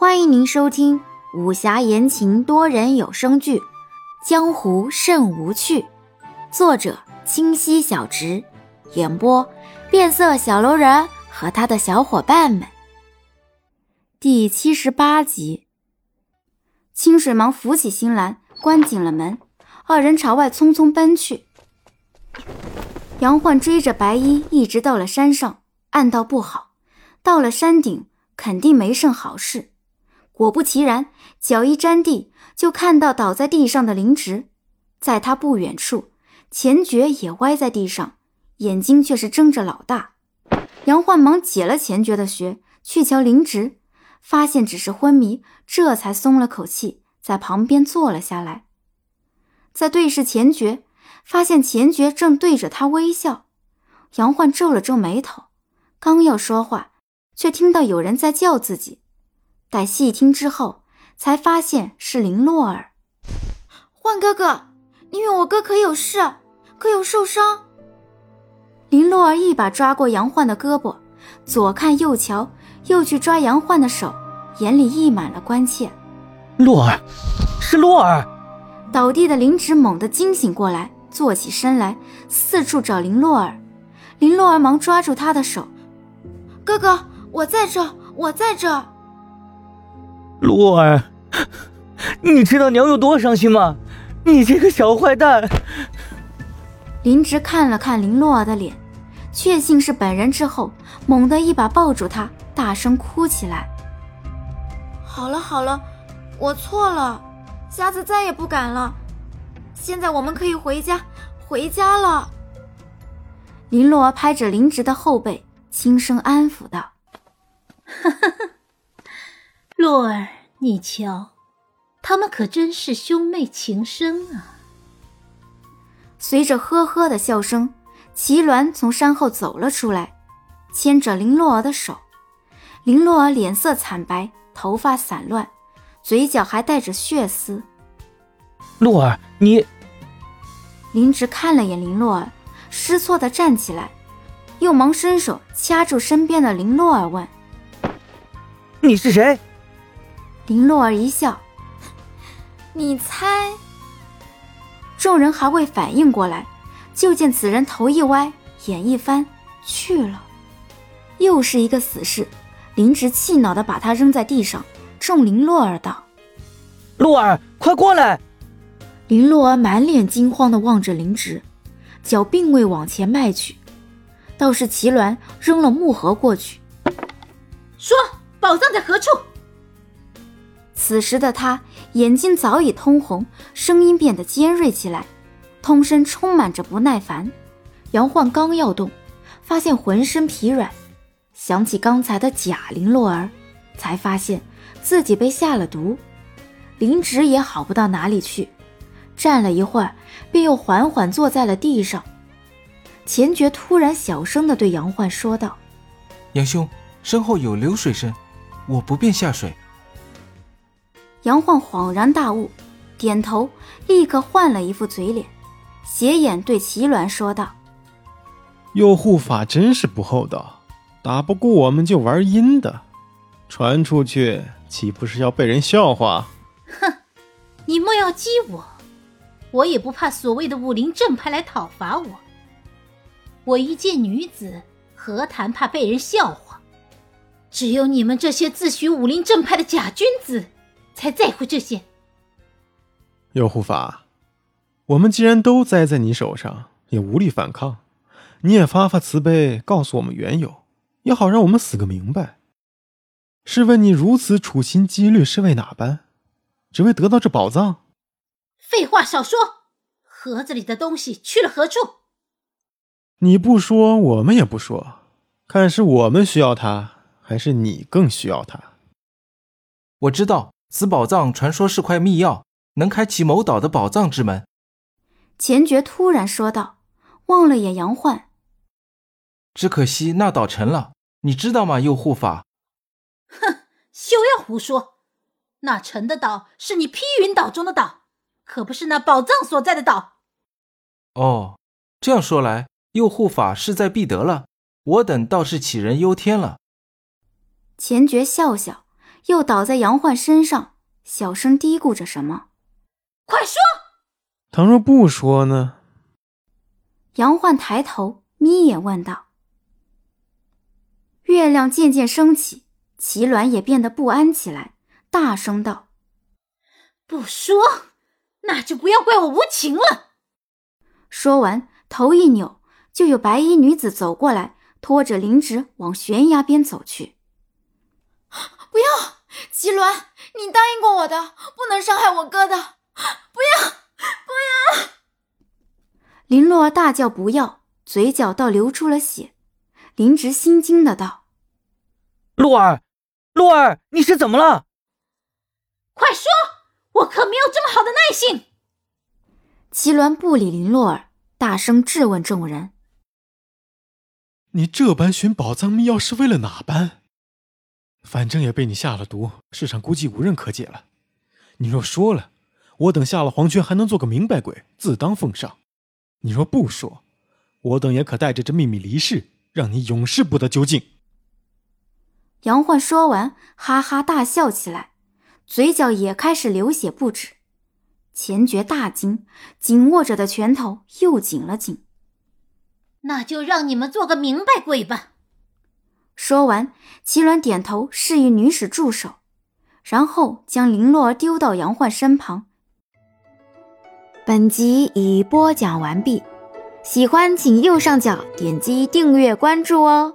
欢迎您收听武侠言情多人有声剧《江湖甚无趣》，作者清溪小直，演播变色小楼人和他的小伙伴们。第七十八集，清水忙扶起新兰，关紧了门，二人朝外匆匆奔去。杨焕追着白衣，一直到了山上，暗道不好，到了山顶肯定没甚好事。果不其然，脚一沾地，就看到倒在地上的灵植。在他不远处，钱爵也歪在地上，眼睛却是睁着老大。杨焕忙解了钱爵的穴，去瞧灵植，发现只是昏迷，这才松了口气，在旁边坐了下来。在对视钱爵，发现钱爵正对着他微笑。杨焕皱了皱眉头，刚要说话，却听到有人在叫自己。待细听之后，才发现是林洛儿。焕哥哥，你与我哥可有事？可有受伤？林洛儿一把抓过杨焕的胳膊，左看右瞧，又去抓杨焕的手，眼里溢满了关切。洛儿，是洛儿！倒地的林芷猛地惊醒过来，坐起身来，四处找林洛儿。林洛儿忙抓住他的手：“哥哥，我在这，我在这。”洛儿，你知道娘有多伤心吗？你这个小坏蛋！林芝看了看林洛儿的脸，确信是本人之后，猛地一把抱住她，大声哭起来：“好了好了，我错了，下次再也不敢了。现在我们可以回家，回家了。”林洛儿拍着林芝的后背，轻声安抚道：“哈哈哈。”洛儿，你瞧，他们可真是兄妹情深啊！随着呵呵的笑声，齐鸾从山后走了出来，牵着林洛儿的手。林洛儿脸色惨白，头发散乱，嘴角还带着血丝。洛儿，你……林植看了眼林洛儿，失措的站起来，又忙伸手掐住身边的林洛儿，问：“你是谁？”林洛儿一笑：“你猜。”众人还未反应过来，就见此人头一歪，眼一翻，去了。又是一个死士。林直气恼地把他扔在地上，冲林洛儿道：“洛儿，快过来！”林洛儿满脸惊慌地望着林直，脚并未往前迈去，倒是齐鸾扔了木盒过去，说：“宝藏在何处？”此时的他眼睛早已通红，声音变得尖锐起来，通声充满着不耐烦。杨焕刚要动，发现浑身疲软，想起刚才的假林洛儿，才发现自己被下了毒。林芷也好不到哪里去，站了一会儿，便又缓缓坐在了地上。钱爵突然小声地对杨焕说道：“杨兄，身后有流水声，我不便下水。”杨焕恍然大悟，点头，立刻换了一副嘴脸，斜眼对齐鸾说道：“右护法真是不厚道，打不过我们就玩阴的，传出去岂不是要被人笑话？”哼，你莫要激我，我也不怕所谓的武林正派来讨伐我。我一介女子，何谈怕被人笑话？只有你们这些自诩武林正派的假君子。才在乎这些。右护法，我们既然都栽在你手上，也无力反抗，你也发发慈悲，告诉我们缘由，也好让我们死个明白。试问你如此处心积虑是为哪般？只为得到这宝藏？废话少说，盒子里的东西去了何处？你不说，我们也不说。看是我们需要它，还是你更需要它？我知道。此宝藏传说是块密钥，能开启某岛的宝藏之门。钱爵突然说道，望了眼杨焕。只可惜那岛沉了，你知道吗？右护法。哼，休要胡说！那沉的岛是你披云岛中的岛，可不是那宝藏所在的岛。哦，这样说来，右护法势在必得了。我等倒是杞人忧天了。钱爵笑笑。又倒在杨焕身上，小声嘀咕着什么。快说！倘若不说呢？杨焕抬头眯眼问道。月亮渐渐升起，齐鸾也变得不安起来，大声道：“不说，那就不要怪我无情了。”说完，头一扭，就有白衣女子走过来，拖着灵芝往悬崖边走去。不要，齐鸾，你答应过我的，不能伤害我哥的，不要，不要！林洛儿大叫：“不要！”嘴角倒流出了血。林直心惊的道。洛儿，洛儿，你是怎么了？快说，我可没有这么好的耐性。齐鸾不理林洛儿，大声质问众人：“你这般寻宝藏秘钥是为了哪般？反正也被你下了毒，世上估计无人可解了。你若说了，我等下了黄泉还能做个明白鬼，自当奉上；你若不说，我等也可带着这秘密离世，让你永世不得究竟。”杨焕说完，哈哈大笑起来，嘴角也开始流血不止。钱爵大惊，紧握着的拳头又紧了紧。那就让你们做个明白鬼吧。说完，齐鸾点头示意女使住手，然后将林洛丢到杨焕身旁。本集已播讲完毕，喜欢请右上角点击订阅关注哦。